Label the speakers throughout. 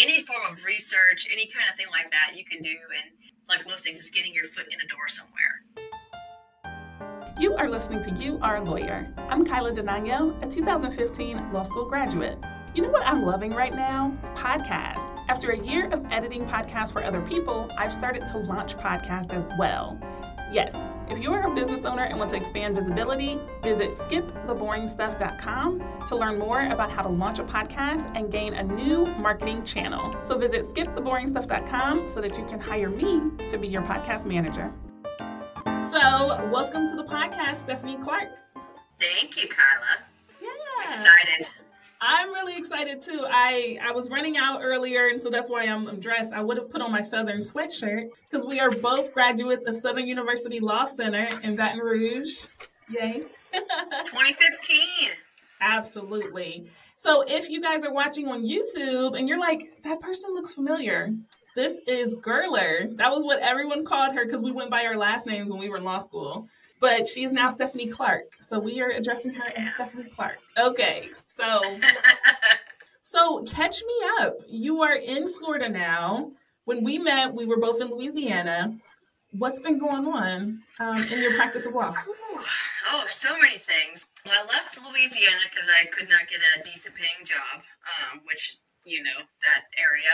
Speaker 1: any form of research, any kind of thing like that, you can do. And like most things, it's getting your foot in a door somewhere.
Speaker 2: You are listening to You Are a Lawyer. I'm Kyla Denano, a 2015 law school graduate. You know what I'm loving right now? Podcasts. After a year of editing podcasts for other people, I've started to launch podcasts as well. Yes, if you are a business owner and want to expand visibility, visit skiptheboringstuff.com to learn more about how to launch a podcast and gain a new marketing channel. So visit skiptheboringstuff.com so that you can hire me to be your podcast manager. So, welcome to the podcast, Stephanie Clark.
Speaker 1: Thank you, Carla.
Speaker 2: Yeah.
Speaker 1: Excited.
Speaker 2: I'm really excited too. I I was running out earlier, and so that's why I'm, I'm dressed. I would have put on my Southern sweatshirt because we are both graduates of Southern University Law Center in Baton Rouge. Yay!
Speaker 1: 2015.
Speaker 2: Absolutely. So if you guys are watching on YouTube and you're like, that person looks familiar, this is Gerler. That was what everyone called her because we went by our last names when we were in law school but she's now Stephanie Clark. So we are addressing her as Stephanie Clark. Okay. So so catch me up. You are in Florida now. When we met, we were both in Louisiana. What's been going on um, in your practice of law?
Speaker 1: Ooh, oh, so many things. Well, I left Louisiana because I could not get a decent paying job, um, which you know that area.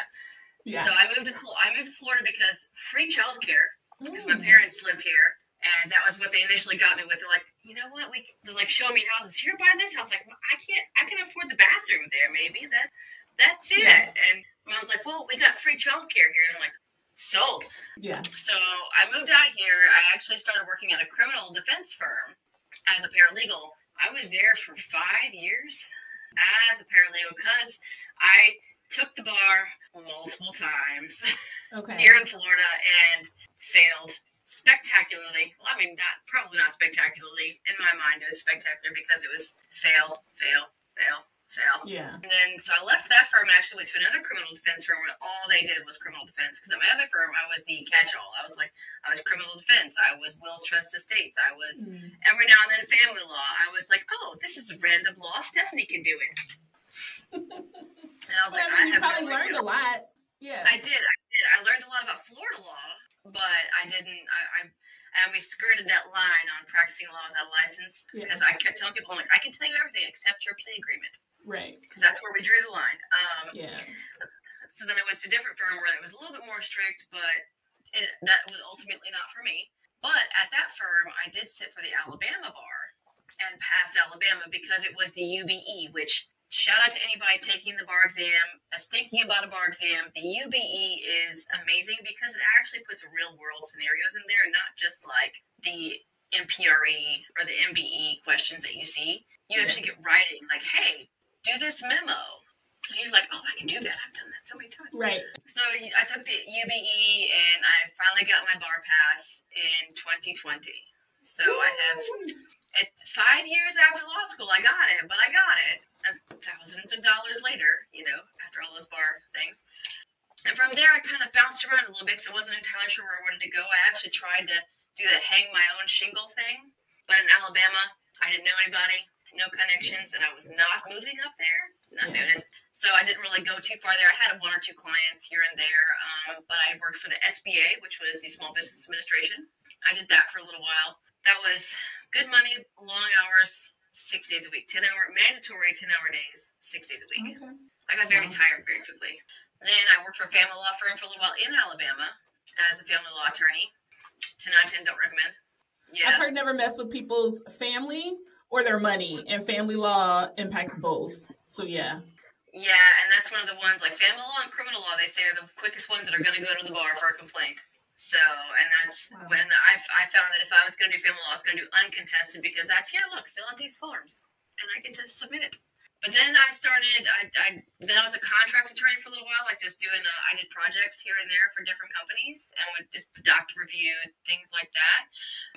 Speaker 1: Yeah. So I moved to I moved to Florida because free childcare because mm. my parents lived here and that was what they initially got me with. They're like, you know what? We they're like showing me houses here. Buy this house. Like, well, I can't. I can afford the bathroom there. Maybe that. That's it. Yeah. And I was like, well, we got free childcare here. And I'm like, sold.
Speaker 2: Yeah.
Speaker 1: So I moved out here. I actually started working at a criminal defense firm as a paralegal. I was there for five years as a paralegal because I took the bar multiple times
Speaker 2: okay.
Speaker 1: here in Florida and failed spectacularly. Well, I mean, not probably not spectacularly. In my mind, it was spectacular because it was fail, fail, fail, fail.
Speaker 2: Yeah.
Speaker 1: And then so I left that firm and actually went to another criminal defense firm where all they did was criminal defense. Because at my other firm, I was the catch-all. I was like, I was criminal defense. I was wills, trust, estates. I was mm. every now and then family law. I was like, oh, this is random law. Stephanie can do it. and I was
Speaker 2: well,
Speaker 1: like,
Speaker 2: I, mean,
Speaker 1: I
Speaker 2: you probably learned a lot. Yeah.
Speaker 1: I did. I did. I learned a lot about Florida law but I didn't. I, I and we skirted that line on practicing law without a license because yeah. I kept telling people, I'm like, I can tell you everything except your plea agreement.
Speaker 2: Right.
Speaker 1: Because that's where we drew the line. Um,
Speaker 2: yeah.
Speaker 1: So then I went to a different firm where it was a little bit more strict, but it, that was ultimately not for me. But at that firm, I did sit for the Alabama bar and passed Alabama because it was the UBE, which shout out to anybody taking the bar exam that's thinking about a bar exam. The UBE is amazing because it actually puts real world scenarios in there, not just like the MPRE or the MBE questions that you see. You actually get writing like, hey, do this memo. And you're like, oh, I can do that. I've done that so many times.
Speaker 2: Right.
Speaker 1: So I took the UBE and I finally got my bar pass in 2020. So I have it, five years after law school, I got it, but I got it thousands of dollars later, you know, after all those bar things. And from there, I kind of bounced around a little bit because I wasn't entirely sure where I wanted to go. I actually tried to do the hang my own shingle thing, but in Alabama, I didn't know anybody, no connections, and I was not moving up there, not doing it. So I didn't really go too far there. I had one or two clients here and there, um, but I worked for the SBA, which was the Small Business Administration. I did that for a little while. That was good money, long hours, six days a week, 10 hour, mandatory 10 hour days, six days a week. Okay. I got very wow. tired very quickly. Then I worked for a family law firm for a little while in Alabama as a family law attorney. 10 out of 10, don't recommend.
Speaker 2: Yeah. I've heard never mess with people's family or their money, and family law impacts both. So, yeah.
Speaker 1: Yeah, and that's one of the ones like family law and criminal law, they say are the quickest ones that are going to go to the bar for a complaint. So, and that's wow. when I, I found that if I was going to do family law, I was going to do uncontested because that's here. Look, fill out these forms, and I get to submit it. But then I started. I, I then I was a contract attorney for a little while, like just doing. Uh, I did projects here and there for different companies, and would just doc review things like that.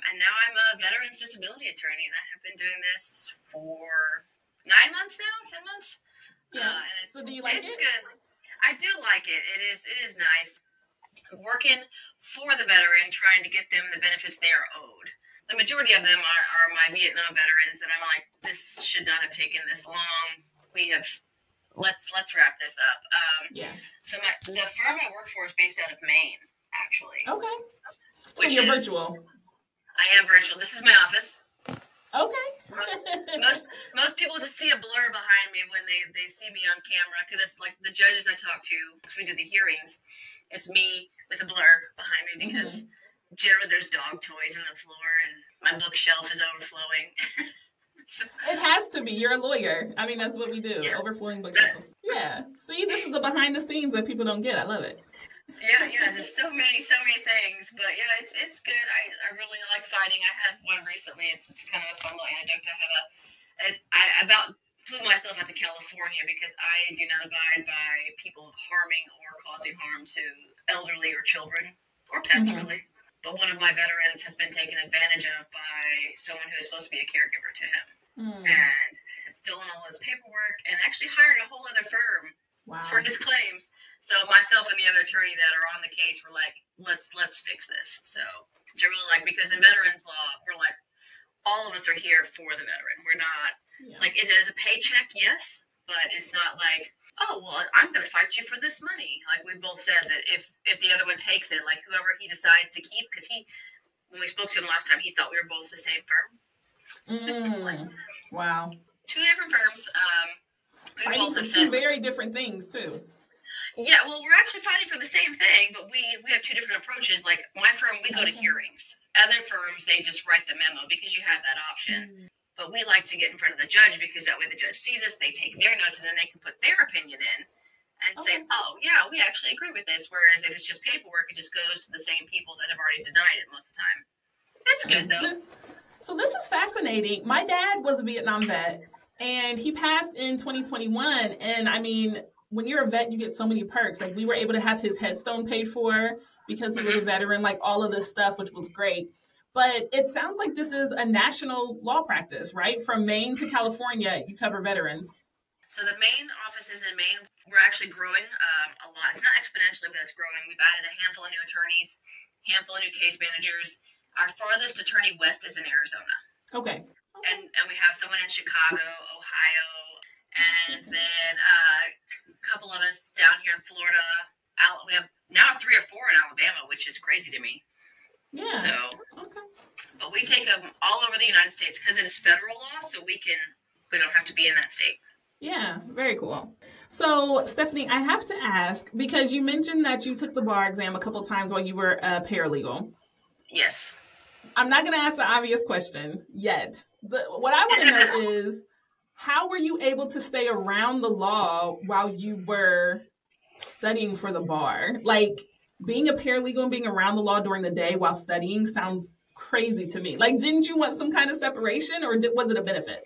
Speaker 1: And now I'm a veterans disability attorney, and I have been doing this for nine months now, ten months.
Speaker 2: Yeah. Uh, and it's, so do you like
Speaker 1: it's
Speaker 2: it?
Speaker 1: good. I do like it. It is. It is nice. Working for the veteran, trying to get them the benefits they are owed. The majority of them are, are my Vietnam veterans, and I'm like, this should not have taken this long. We have let's let's wrap this up. Um,
Speaker 2: Yeah.
Speaker 1: so my the firm I work for is based out of Maine, actually.
Speaker 2: Okay. So
Speaker 1: Which
Speaker 2: you're
Speaker 1: is-
Speaker 2: virtual.
Speaker 1: I am virtual. This is my office.
Speaker 2: Okay.
Speaker 1: Most most people just see a blur behind me when they, they see me on camera because it's like the judges I talk to we do the hearings. It's me with a blur behind me because generally there's dog toys on the floor and my bookshelf is overflowing.
Speaker 2: It has to be. You're a lawyer. I mean, that's what we do.
Speaker 1: Yeah.
Speaker 2: Overflowing bookshelves. Yeah. See, this is the behind the scenes that people don't get. I love it.
Speaker 1: yeah, yeah, just so many, so many things. But yeah, it's it's good. I, I really like fighting. I had one recently. It's it's kind of a fun little anecdote I have a. It's, I about flew myself out to California because I do not abide by people harming or causing harm to elderly or children or pets
Speaker 2: Mhm.
Speaker 1: really. But one of my veterans has been taken advantage of by someone who is supposed to be a caregiver to him
Speaker 2: Mm.
Speaker 1: and has stolen all his paperwork and actually hired a whole other firm
Speaker 2: Wow.
Speaker 1: for his claims. So myself and the other attorney that are on the case were like, let's let's fix this. So really like because in veterans law, we're like, all of us are here for the veteran. We're not
Speaker 2: Yeah.
Speaker 1: like it is a paycheck, yes, but it's not like, oh well, I'm going to fight you for this money. Like we both said that if if the other one takes it, like whoever he decides to keep, because he when we spoke to him last time, he thought we were both the same firm,
Speaker 2: Mm. Wow.
Speaker 1: two different firms. Um, we
Speaker 2: Fighting
Speaker 1: both have
Speaker 2: two
Speaker 1: said
Speaker 2: very different things too.
Speaker 1: Yeah, well, we're actually fighting for the same thing, but we we have two different approaches. Like my firm, we go to hearings. Other firms, they just write the memo because you have that option.
Speaker 2: Mm.
Speaker 1: But we like to get in front of the judge because that way the judge sees us, they take their notes, and then they can put their opinion in and say, "Oh, yeah, we actually agree with this." Whereas if it's just paperwork, it just goes to the same people that have already denied it most of the time. That's good though.
Speaker 2: So this is fascinating. My dad was a Vietnam vet and he passed in 2021 and I mean when you're a vet you get so many perks. Like we were able to have his headstone paid for because he was a veteran like all of this stuff which was great. But it sounds like this is a national law practice, right? From Maine to California, you cover veterans.
Speaker 1: So the main offices in Maine. We're actually growing um, a lot. It's not exponentially, but it's growing. We've added a handful of new attorneys, handful of new case managers. Our farthest attorney west is in Arizona,
Speaker 2: Okay.
Speaker 1: and and we have someone in Chicago, Ohio, and then uh, a couple of us down here in Florida. We have now three or four in Alabama, which is crazy to me.
Speaker 2: Yeah.
Speaker 1: So,
Speaker 2: Okay.
Speaker 1: but we take them all over the United States because it is federal law, so we can we don't have to be in that state.
Speaker 2: Yeah, very cool. So, Stephanie, I have to ask because you mentioned that you took the bar exam a couple times while you were a paralegal.
Speaker 1: Yes.
Speaker 2: I'm not going to ask the obvious question yet. But what I want to know is how were you able to stay around the law while you were studying for the bar? Like being a paralegal and being around the law during the day while studying sounds crazy to me. Like, didn't you want some kind of separation or did, was it a benefit?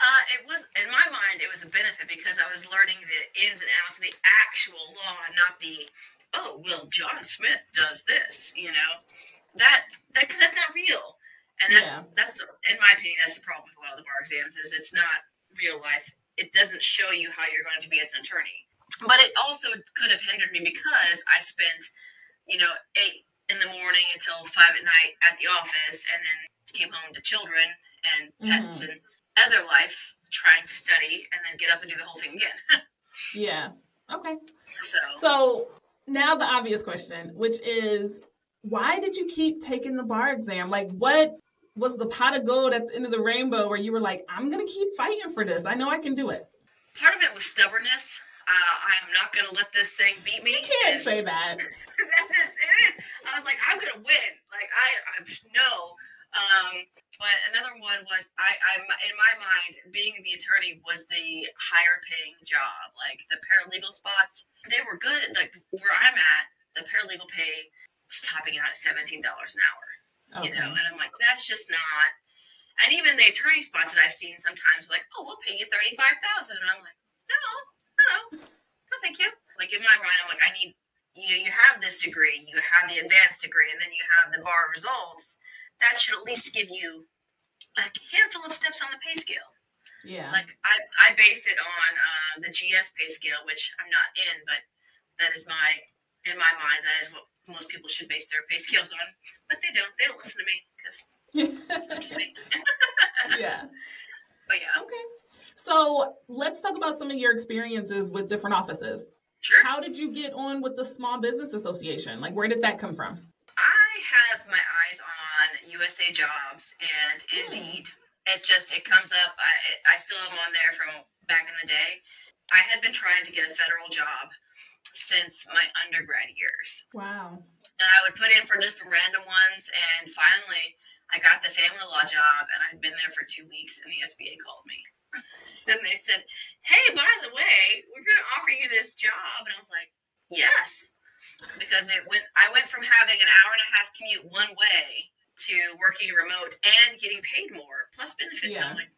Speaker 1: Uh, it was in my mind. It was a benefit because I was learning the ins and outs of the actual law, not the oh well, John Smith does this. You know that that because that's not real, and that's
Speaker 2: Yeah.
Speaker 1: that's the, in my opinion that's the problem with a lot of the bar exams is it's not real life. It doesn't show you how you're going to be as an attorney. But it also could have hindered me because I spent, you know, eight in the morning until five at night at the office, and then came home to children and mm-hmm. pets and other life trying to study and then get up and do the whole thing again.
Speaker 2: Yeah. Okay.
Speaker 1: so,
Speaker 2: So now the obvious question, which is why did you keep taking the bar exam? Like what was the pot of gold at the end of the rainbow where you were like, I'm gonna keep fighting for this. I know I can do it.
Speaker 1: part of it was stubbornness. Uh, I am not going to let this thing beat me.
Speaker 2: You can't
Speaker 1: It's-
Speaker 2: say that.
Speaker 1: that is, it is. I was like, I'm going to win. Like, I, I know. Um, but another one was, I, I'm in my mind, being the attorney was the higher paying job. Like the paralegal spots, they were good. Like where I'm at, the paralegal pay was topping out at $17 an hour.
Speaker 2: Okay.
Speaker 1: you know and i'm like that's just not and even the attorney spots that i've seen sometimes like oh we'll pay you 35000 and i'm like no no no thank you like in my mind i'm like i need you you have this degree you have the advanced degree and then you have the bar results that should at least give you a handful of steps on the pay scale
Speaker 2: Yeah.
Speaker 1: like i i base it on uh, the gs pay scale which i'm not in but that is my in my mind that is what most people should base their pay scales on but they don't they don't listen to me because me.
Speaker 2: yeah.
Speaker 1: But yeah.
Speaker 2: Okay. So let's talk about some of your experiences with different offices.
Speaker 1: Sure.
Speaker 2: How did you get on with the Small Business Association? Like, where did that come from?
Speaker 1: I have my eyes on USA Jobs and
Speaker 2: Hmm.
Speaker 1: Indeed. It's just it comes up. I I still am on there from back in the day. I had been trying to get a federal job since my undergrad years,
Speaker 2: Wow.
Speaker 1: and I would put in for different random ones. And finally, I got the family law job, and I'd been there for two weeks, and the SBA called me, and they said, "Hey, by the way, we're going to offer you this job," and I was like, "Yes." because it went I went from having an hour and a half commute one way to working remote and getting paid more plus benefits.
Speaker 2: Yeah.
Speaker 1: I'm like,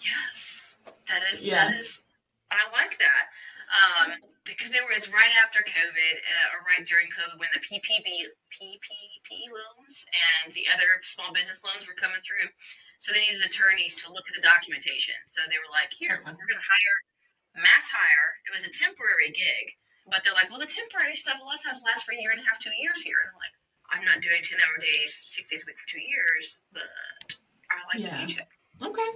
Speaker 1: yes, that is
Speaker 2: Yeah.
Speaker 1: that is I like that. Um, because it was right after COVID, uh, or right during COVID, when the PPP PPP loans and the other small business loans were coming through. So they needed attorneys to look at the documentation. So they were like, "Here, we're going to hire mass hire." It was a temporary gig, but they're like, well, the temporary stuff a lot of times lasts for a year and a half, two years here. And I'm like, I'm not doing 10 hour days, six days a week for two years, but I like
Speaker 2: Yeah.
Speaker 1: the paycheck.
Speaker 2: Okay.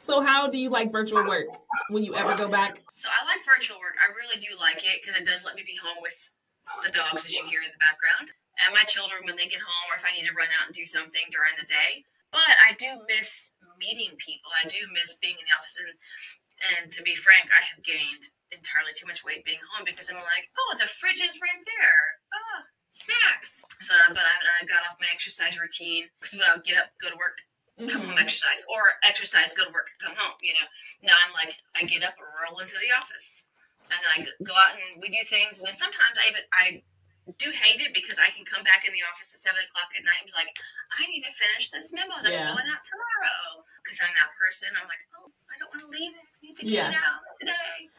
Speaker 2: So, how do you like virtual work? Will you ever go back?
Speaker 1: So I like virtual work. I really do like it because it does let me be home with the dogs, as you hear in the background, and my children when they get home or if I need to run out and do something during the day. But I do miss meeting people. I do miss being in the office. And, and to be frank, I have gained entirely too much weight being home because I'm like, oh, the fridge is right there. Oh, snacks. So, but I, I got off my exercise routine because when I would get up, go to work, come home,
Speaker 2: Mhm.
Speaker 1: exercise, or exercise, go to work, come home. You know, now I'm like, I get up and roll into the office, and then I go out and we do things, and then sometimes I even I do hate it because I can come back in the office at seven o'clock at night and be like, I need to finish this memo that's
Speaker 2: Yeah.
Speaker 1: going out tomorrow because I'm that person. I'm like, oh, I don't want to leave it. I need to get
Speaker 2: Yeah.
Speaker 1: it out today.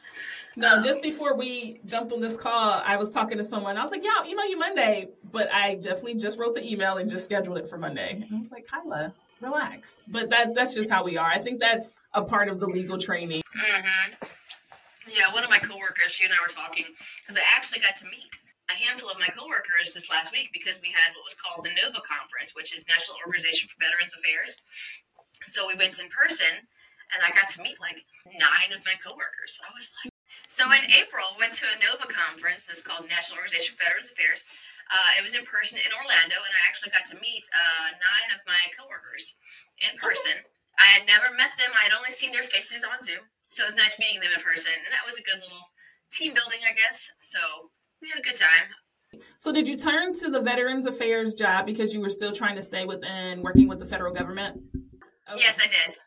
Speaker 2: No, just before we jumped on this call, I was talking to someone. I was like, "Yeah, I'll email you Monday," but I definitely just wrote the email and just scheduled it for Monday. And I was like, "Kyla, relax." But that that's just how we are. I think that's a part of the legal training.
Speaker 1: hmm Yeah, one of my coworkers, she and I were talking because I actually got to meet a handful of my coworkers this last week because we had what was called the NOVA conference, which is National Organization for Veterans Affairs. So we went in person, and I got to meet like nine of my coworkers. I was like, so in April, went to a NOVA conference. It's called National Organization for Veterans Affairs. Uh, it was in person in Orlando, and I actually got to meet uh, nine of my coworkers in person. I had never met them. I had only seen their faces on Zoom. So it was nice meeting them in person, and that was a good little team building, I guess. So we had a good time.
Speaker 2: So, did you turn to the Veterans Affairs job because you were still trying to stay within working with the federal government? Okay.
Speaker 1: Yes, I did.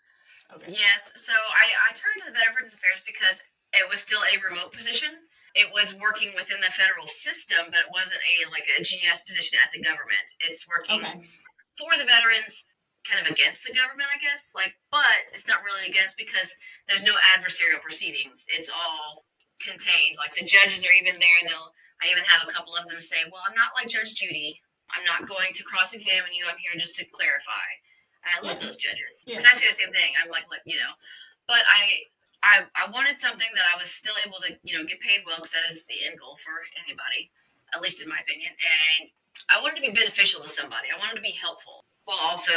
Speaker 2: Okay.
Speaker 1: Yes. So I, I turned to the Veterans Affairs because it was still a remote position. It was working within the federal system, but it wasn't a like a GS position at the government. It's working
Speaker 2: Okay.
Speaker 1: for the veterans, kind of against the government, I guess. Like, but it's not really against because there's no adversarial proceedings. It's all contained. Like the judges are even there, and they'll. I even have a couple of them say, "Well, I'm not like Judge Judy. I'm not going to cross-examine you. I'm here just to clarify." And I love
Speaker 2: Yeah.
Speaker 1: those judges
Speaker 2: Yeah.
Speaker 1: because I say the same thing. I'm like, like you know, but I. I, I wanted something that I was still able to, you know, get paid well because that is the end goal for anybody, at least in my opinion. And I wanted to be beneficial to somebody. I wanted to be helpful while also,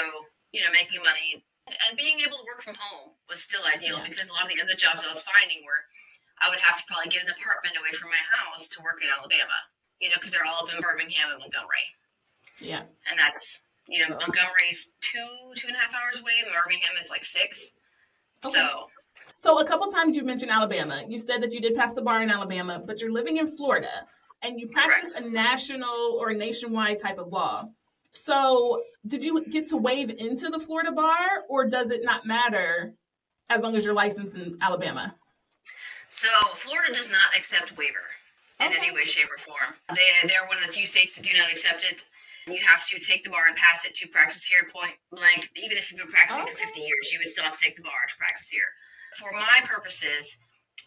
Speaker 1: you know, making money and being able to work from home was still ideal
Speaker 2: Yeah.
Speaker 1: because a lot of the other jobs I was finding were I would have to probably get an apartment away from my house to work in Alabama, you know, because they're all up in Birmingham and Montgomery,
Speaker 2: Yeah.
Speaker 1: and that's you know Montgomery's two two and a half hours away, Birmingham is like six.
Speaker 2: Okay.
Speaker 1: So
Speaker 2: So a couple times you mentioned Alabama. You said that you did pass the bar in Alabama, but you're living in Florida and you practice a national or nationwide type of law. So did you get to waive into the Florida bar or does it not matter as long as you're licensed in Alabama?
Speaker 1: So Florida does not accept waiver in
Speaker 2: Okay.
Speaker 1: any way, shape, or form. They they're one of the few states that do not accept it. You have to take the bar and pass it to practice here. Point blank. Even if you've been practicing for 50 years, you would still have to take the bar to practice here. For my purposes,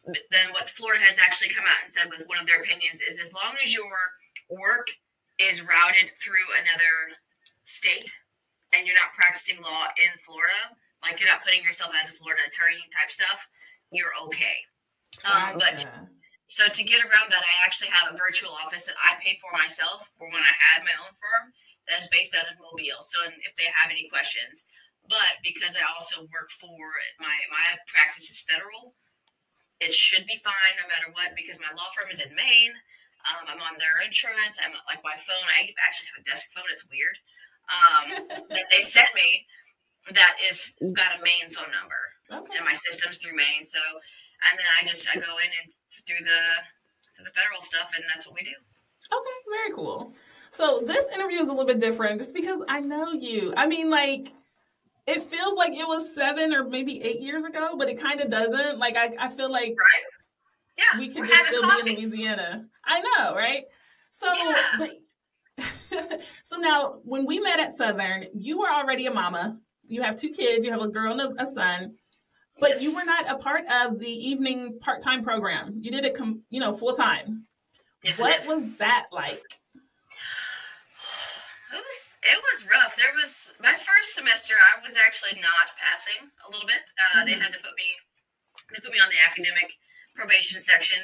Speaker 1: then what Florida has actually come out and said with one of their opinions is as long as your work is routed through another state and you're not practicing law in Florida, like you're not putting yourself as a Florida attorney type stuff, you're okay. Um, but so to get around that, I actually have a virtual office that I pay for myself for when I had my own firm that is based out of Mobile. So if they have any questions, But because I also work for my my practice is federal, it should be fine no matter what because my law firm is in Maine. Um, I'm on their insurance. I'm like my phone. I actually have a desk phone. It's weird. Um, that they sent me that is got a Maine phone number,
Speaker 2: Okay.
Speaker 1: and my system's through Maine. So, and then I just I go in and through the through the federal stuff, and that's what we do.
Speaker 2: Okay, very cool. So this interview is a little bit different just because I know you. I mean, like, it feels like it was seven or maybe eight years ago, but it kind of doesn't. Like, I, I feel like
Speaker 1: Right? Yeah.
Speaker 2: we could just still
Speaker 1: coffee.
Speaker 2: be in Louisiana. I know, right? So,
Speaker 1: Yeah.
Speaker 2: but so now when we met at Southern, you were already a mama. You have two kids. You have a girl and a, son. But
Speaker 1: Yes.
Speaker 2: you were not a part of the evening part-time program. You did it, com- you know, full time.
Speaker 1: Yes, it
Speaker 2: was that like?
Speaker 1: It was it was rough. There was my first semester. I was actually not passing a little bit. Uh, They
Speaker 2: Mhm.
Speaker 1: had to put me they put me on the academic probation section,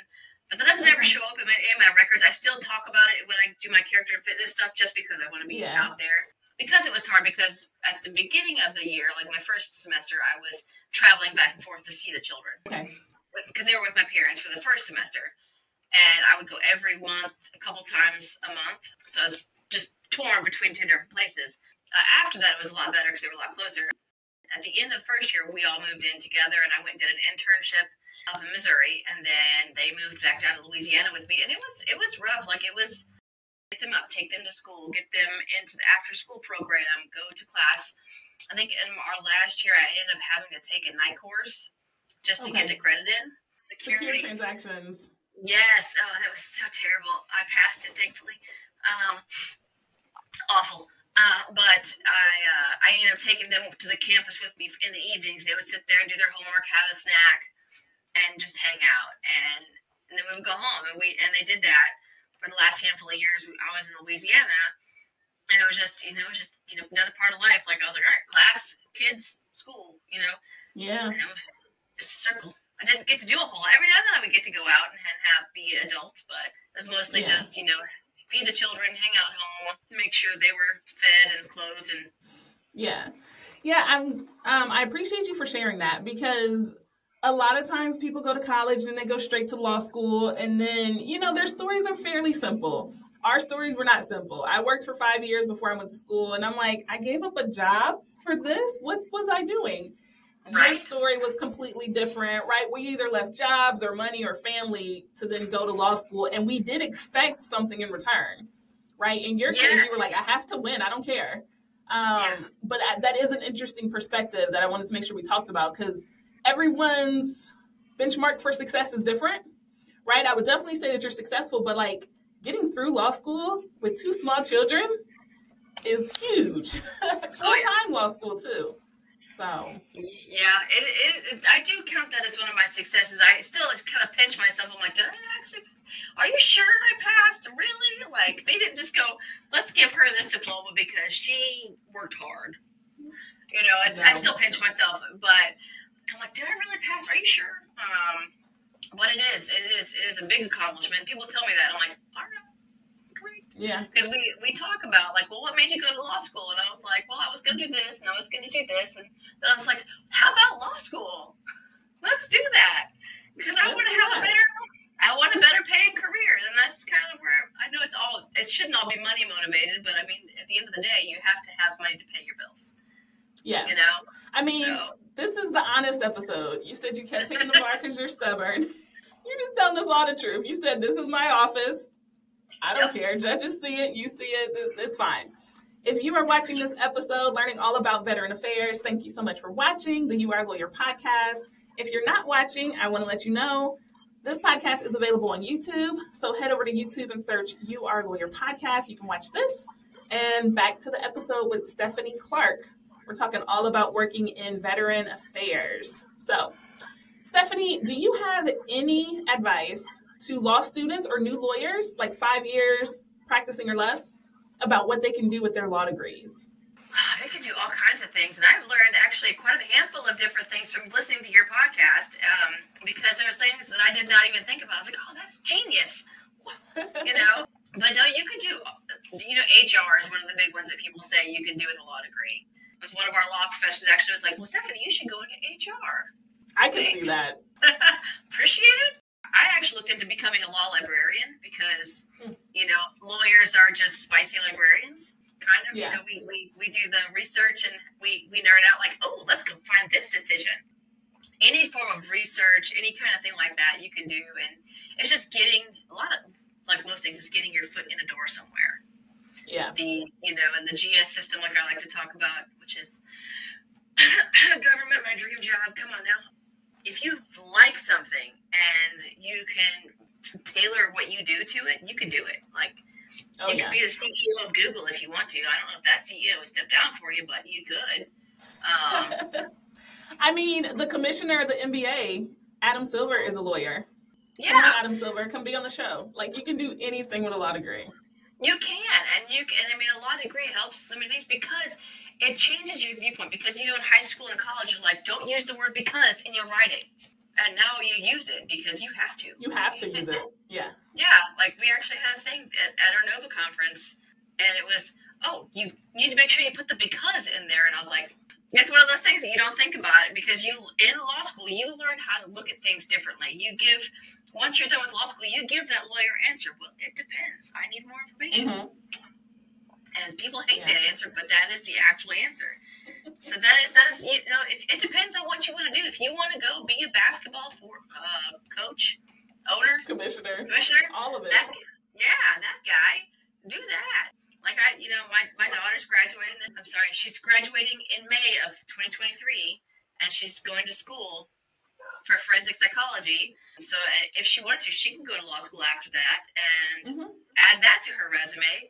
Speaker 1: but that doesn't ever show up in my, in my records. I still talk about it when I do my character and fitness stuff, just because I want to be
Speaker 2: Yeah.
Speaker 1: out there. Because it was hard. Because at the beginning of the year, like my first semester, I was traveling back and forth to see the children
Speaker 2: Okay.
Speaker 1: because they were with my parents for the first semester, and I would go every month, a couple times a month. So I was just torn between two different places. Uh, after that, it was a lot better because they were a lot closer. At the end of the first year, we all moved in together, and I went and did an internship up in Missouri, and then they moved back down to Louisiana with me, and it was it was rough. Like it was get them up, take them to school, get them into the after school program, go to class. I think in our last year, I ended up having to take a night course just to get
Speaker 2: Okay.
Speaker 1: accredited.
Speaker 2: Secure
Speaker 1: Security.
Speaker 2: transactions.
Speaker 1: Yes. Oh, that was so terrible. I passed it, thankfully. Um, awful. Uh, but I uh, I ended up taking them to the campus with me in the evenings. They would sit there and do their homework, have a snack, and just hang out. And, and then we would go home. And we and they did that for the last handful of years. I was in Louisiana, and it was just you know it was just you know another part of life. Like I was like, all right, class, kids, school, you know.
Speaker 2: Yeah.
Speaker 1: And it was just a circle. I didn't get to do a whole. Every now and then I would get to go out and, have be adults, but it was mostly
Speaker 2: Yeah.
Speaker 1: just you know feed the children, hang out home, make sure they were fed and clothed, and
Speaker 2: Yeah. Yeah, I'm um I appreciate you for sharing that because a lot of times people go to college and they go straight to law school and then, you know, their stories are fairly simple. Our stories were not simple. I worked for 5 years before I went to school and I'm like, I gave up a job for this? What was I doing? Your story was completely different, right? We either left jobs or money or family to then go to law school and we did expect something in return. Right? In your case, you were like, I have to win. I don't care. Um,
Speaker 1: Yeah.
Speaker 2: But I, that is an interesting perspective that I wanted to make sure we talked about because everyone's benchmark for success is different, right? I would definitely say that you're successful, but like getting through law school with two small children is huge. Full time law school, too. So,
Speaker 1: yeah, it, it, it. I do count that as one of my successes. I still kind of pinch myself. I'm like, did I actually? Are you sure I passed? Really? Like they didn't just go, let's give her this diploma because she worked hard. You know, it's, I still pinch myself, but I'm like, did I really pass? Are you sure? Um, but it is, it is, it is a big accomplishment. People tell me that. I'm like, all right.
Speaker 2: Yeah.
Speaker 1: Because we, we talk about, like, well, what made you go to law school? And I was like, well, I was going to do this and I was going to do this. And then I was like, how about law school? Let's do that. Because I want to have a better, I want a better paying career. And that's kind of where I know it's all, it shouldn't all be money motivated, but I mean, at the end of the day, you have to have money to pay your bills,
Speaker 2: Yeah.
Speaker 1: you know?
Speaker 2: I mean,
Speaker 1: So-
Speaker 2: this is the honest episode. You said you kept taking the bar because you're stubborn. You're just telling us all the truth. You said this is my office. I don't
Speaker 1: Yep.
Speaker 2: care. Judges see it. You see it. it- It's fine. If you are watching this episode, learning all about veteran affairs, thank you so much for watching the You Are Lawyer podcast. If you're not watching, I want to let you know this podcast is available on YouTube. So head over to YouTube and search You Are Lawyer podcast. You can watch this. And back to the episode with Stephanie Clark. We're talking all about working in veteran affairs. So, Stephanie, do you have any advice to law students or new lawyers, like five years practicing or less, about what they can do with their law degrees?
Speaker 1: They can do all kinds of things, and I've learned actually quite a handful of different things from listening to your podcast. Um, because there's things that I did not even think about. I was like, "Oh, that's genius," you know. But no, you could do. You know, HR is one of the big ones that people say you can do with a law degree. It was one of our law professors actually was like, "Well, Stephanie, you should go into HR."
Speaker 2: I can see that.
Speaker 1: Appreciate it. I actually looked into becoming a law librarian because, you know, lawyers are just spicy librarians. Kind of,
Speaker 2: Yeah.
Speaker 1: you know, we, we, we do the research and we, we nerd out like, oh, let's go find this decision. Any form of research, any kind of thing like that you can do. And it's just getting a lot of, like most things, it's getting your foot in a door somewhere
Speaker 2: Yeah.
Speaker 1: the you know and the GS system like I like to talk about, which is government, my dream job. Come on now, if you like something and you can tailor what you do to it, you can do it. Like
Speaker 2: Oh
Speaker 1: you
Speaker 2: yeah.
Speaker 1: could be the CEO of Google if you want to. I don't know if that CEO would step down for you, but you could. Um,
Speaker 2: I mean, the commissioner of the NBA, Adam Silver, is a lawyer. Come on,
Speaker 1: yeah,
Speaker 2: Adam Silver, come be on the show. Like you can do anything with a law degree.
Speaker 1: You can, and you can. I mean, a law degree helps so many things because it changes your viewpoint. Because you know, in high school and college, you're like, don't use the word because in your writing, and now you use it because you have to.
Speaker 2: You have to use it. Yeah.
Speaker 1: Yeah, like we actually had a thing at, at our Nova conference, and it was, oh, you need to make sure you put the because in there, and I was like. It's one of those things that you don't think about it because you in law school you learn how to look at things differently. You give once you're done with law school, you give that lawyer answer. Well, it depends. I need more information.
Speaker 2: Mhm.
Speaker 1: And people hate
Speaker 2: Yeah.
Speaker 1: that answer, but that is the actual answer. so that is that is you know it, it depends on what you want to do. If you want to go be a basketball for uh, coach, owner,
Speaker 2: Commissioner.
Speaker 1: commissioner,
Speaker 2: All of it.
Speaker 1: that yeah, that guy, do that. Like I, you know, my my daughter's graduating. I'm sorry, she's graduating in May of 2023, and she's going to school for forensic psychology. So uh, if she wanted to, she can go to law school after that and
Speaker 2: Mhm.
Speaker 1: add that to her resume.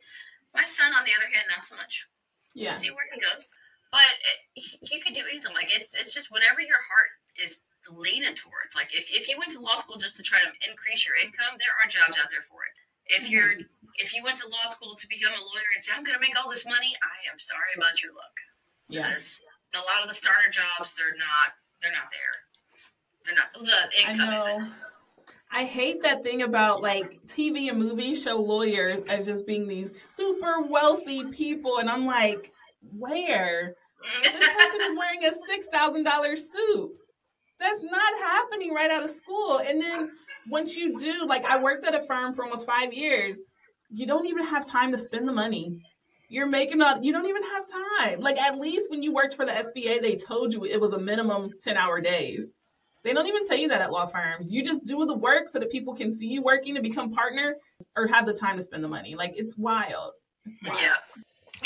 Speaker 1: My son, on the other hand, not so much.
Speaker 2: Yeah.
Speaker 1: See where he goes. But it, you could do anything. Like it's it's just whatever your heart is leaning towards. Like if, if you went to law school just to try to increase your income, there are jobs out there for it. If mm-hmm. you're if you went to law school to become a lawyer and say I'm going to make all this money, I am sorry about your luck.
Speaker 2: Yeah.
Speaker 1: A lot of the starter jobs, they're not they're not there. They're not the income isn't.
Speaker 2: I hate that thing about like TV and movies show lawyers as just being these super wealthy people, and I'm like, where? This person is wearing a six thousand dollar suit. That's not happening right out of school. And then once you do, like I worked at a firm for almost five years, you don't even have time to spend the money. You're making up. You don't even have time. Like at least when you worked for the SBA, they told you it was a minimum ten hour days. They don't even tell you that at law firms. You just do the work so that people can see you working to become partner or have the time to spend the money. Like it's wild. It's wild.
Speaker 1: Yeah.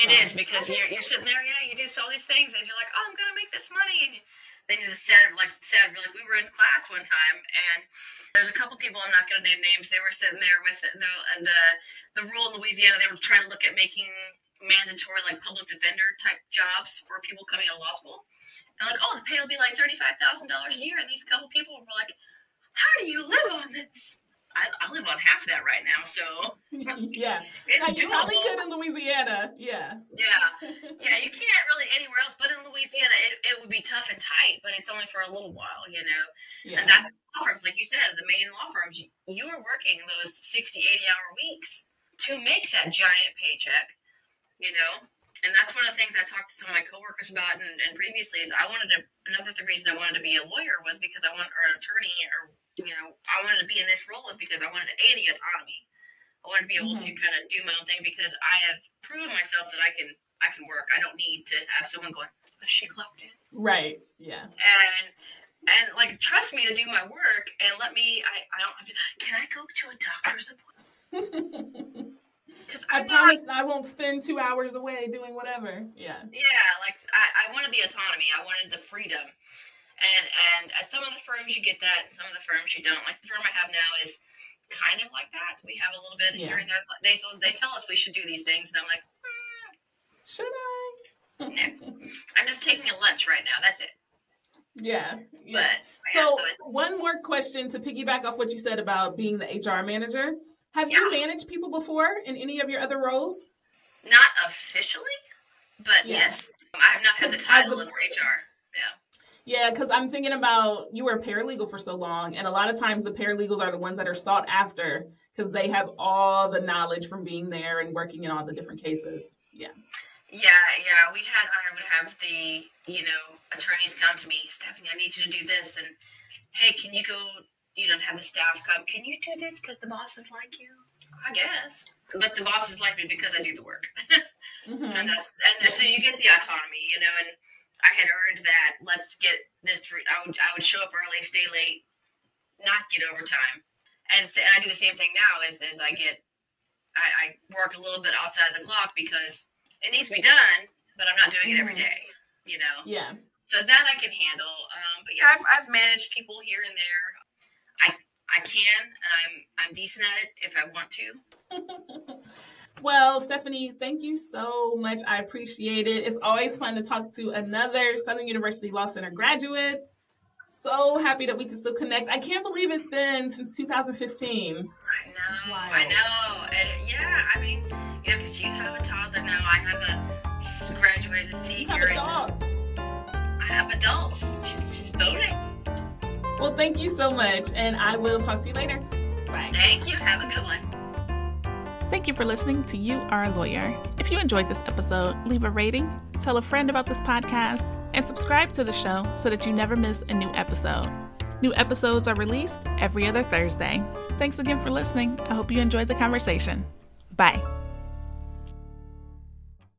Speaker 1: It is because you're, you're sitting there, yeah, you do all these things, and you're like, oh, I'm gonna make this money, and then you're sad, like sad. Like we were in class one time, and there's a couple people I'm not gonna name names. They were sitting there with the the the rule in Louisiana. They were trying to look at making mandatory like public defender type jobs for people coming out of law school. And like, oh, the pay will be like thirty five thousand dollars a year, and these couple people were like, how do you live on this? I, I live on half of that right now, so
Speaker 2: yeah.
Speaker 1: it's
Speaker 2: you probably could in Louisiana. Yeah.
Speaker 1: Yeah, yeah, you can't really anywhere else, but in Louisiana, it, it would be tough and tight, but it's only for a little while, you know.
Speaker 2: Yeah.
Speaker 1: And that's law firms, like you said, the main law firms. You, you are working those 60, 80 hour weeks to make that giant paycheck, you know. And that's one of the things I talked to some of my coworkers about, and, and previously is I wanted to. Another the reason I wanted to be a lawyer was because I want or an attorney, or you know, I wanted to be in this role was because I wanted a the autonomy. I wanted to be able to mm-hmm. kind of do my own thing because I have proven myself that I can I can work. I don't need to have someone going, "Oh, she clocked in,
Speaker 2: Right. Yeah.
Speaker 1: and and like trust me to do my work and let me. I I don't have to. Can I go to a doctor's appointment? Because
Speaker 2: I promise I won't spend two hours away doing whatever. Yeah.
Speaker 1: Yeah, like I, I wanted the autonomy. I wanted the freedom. And and at some of the firms you get that, some of the firms you don't. Like the firm I have now is kind of like that. We have a little bit
Speaker 2: Yeah.
Speaker 1: here and there. They they tell us we should do these things, and I'm like, mm.
Speaker 2: Should I?
Speaker 1: No, I'm just taking a lunch right now. That's it.
Speaker 2: yeah. Yeah.
Speaker 1: But yeah,
Speaker 2: So,
Speaker 1: so
Speaker 2: one more question to piggyback off what you said about being the HR manager. Have you managed people before in any of your other roles?
Speaker 1: not officially, but
Speaker 2: Yeah.
Speaker 1: yes, I have not had the title of HR. Yeah.
Speaker 2: Yeah, because I'm thinking about you were a paralegal for so long, and a lot of times the paralegals are the ones that are sought after because they have all the knowledge from being there and working in all the different cases. Yeah.
Speaker 1: Yeah, yeah. We had I would have the you know attorneys come to me, Stephanie. I need you to do this, and hey, can you go? You don't have the staff come. Can you do this because the bosses like you? I guess, but the bosses like me because I do the work, mm-hmm. and that's and so you get the autonomy, you know. And I had earned that. Let's get this. Re- I would I would show up early, stay late, not get overtime, and, so, and I do the same thing now. Is is I get I, I work a little bit outside of the clock because it needs to be done, but I'm not doing it every mm-hmm. you know?
Speaker 2: Yeah.
Speaker 1: So that I can handle. Um, but yeah, I've, I've managed people here and there. I, I can, and I'm, I'm decent at it if I want to.
Speaker 2: well, Stephanie, thank you so much. I appreciate it. It's always fun to talk to another Southern University Law Center graduate. So happy that we can still connect. I can't believe it's been since 2015. I know.
Speaker 1: I know. And yeah, I mean, you know, because you have a toddler now. I have a graduated senior.
Speaker 2: You have adults.
Speaker 1: I have adults. She's, she's voting.
Speaker 2: Well, thank you so much, and I will talk to you later.
Speaker 1: Bye. Thank you. Have a good one.
Speaker 2: Thank you for listening to You Are a Lawyer. If you enjoyed this episode, leave a rating, tell a friend about this podcast, and subscribe to the show so that you never miss a new episode. New episodes are released every other Thursday. Thanks again for listening. I hope you enjoyed the conversation. Bye.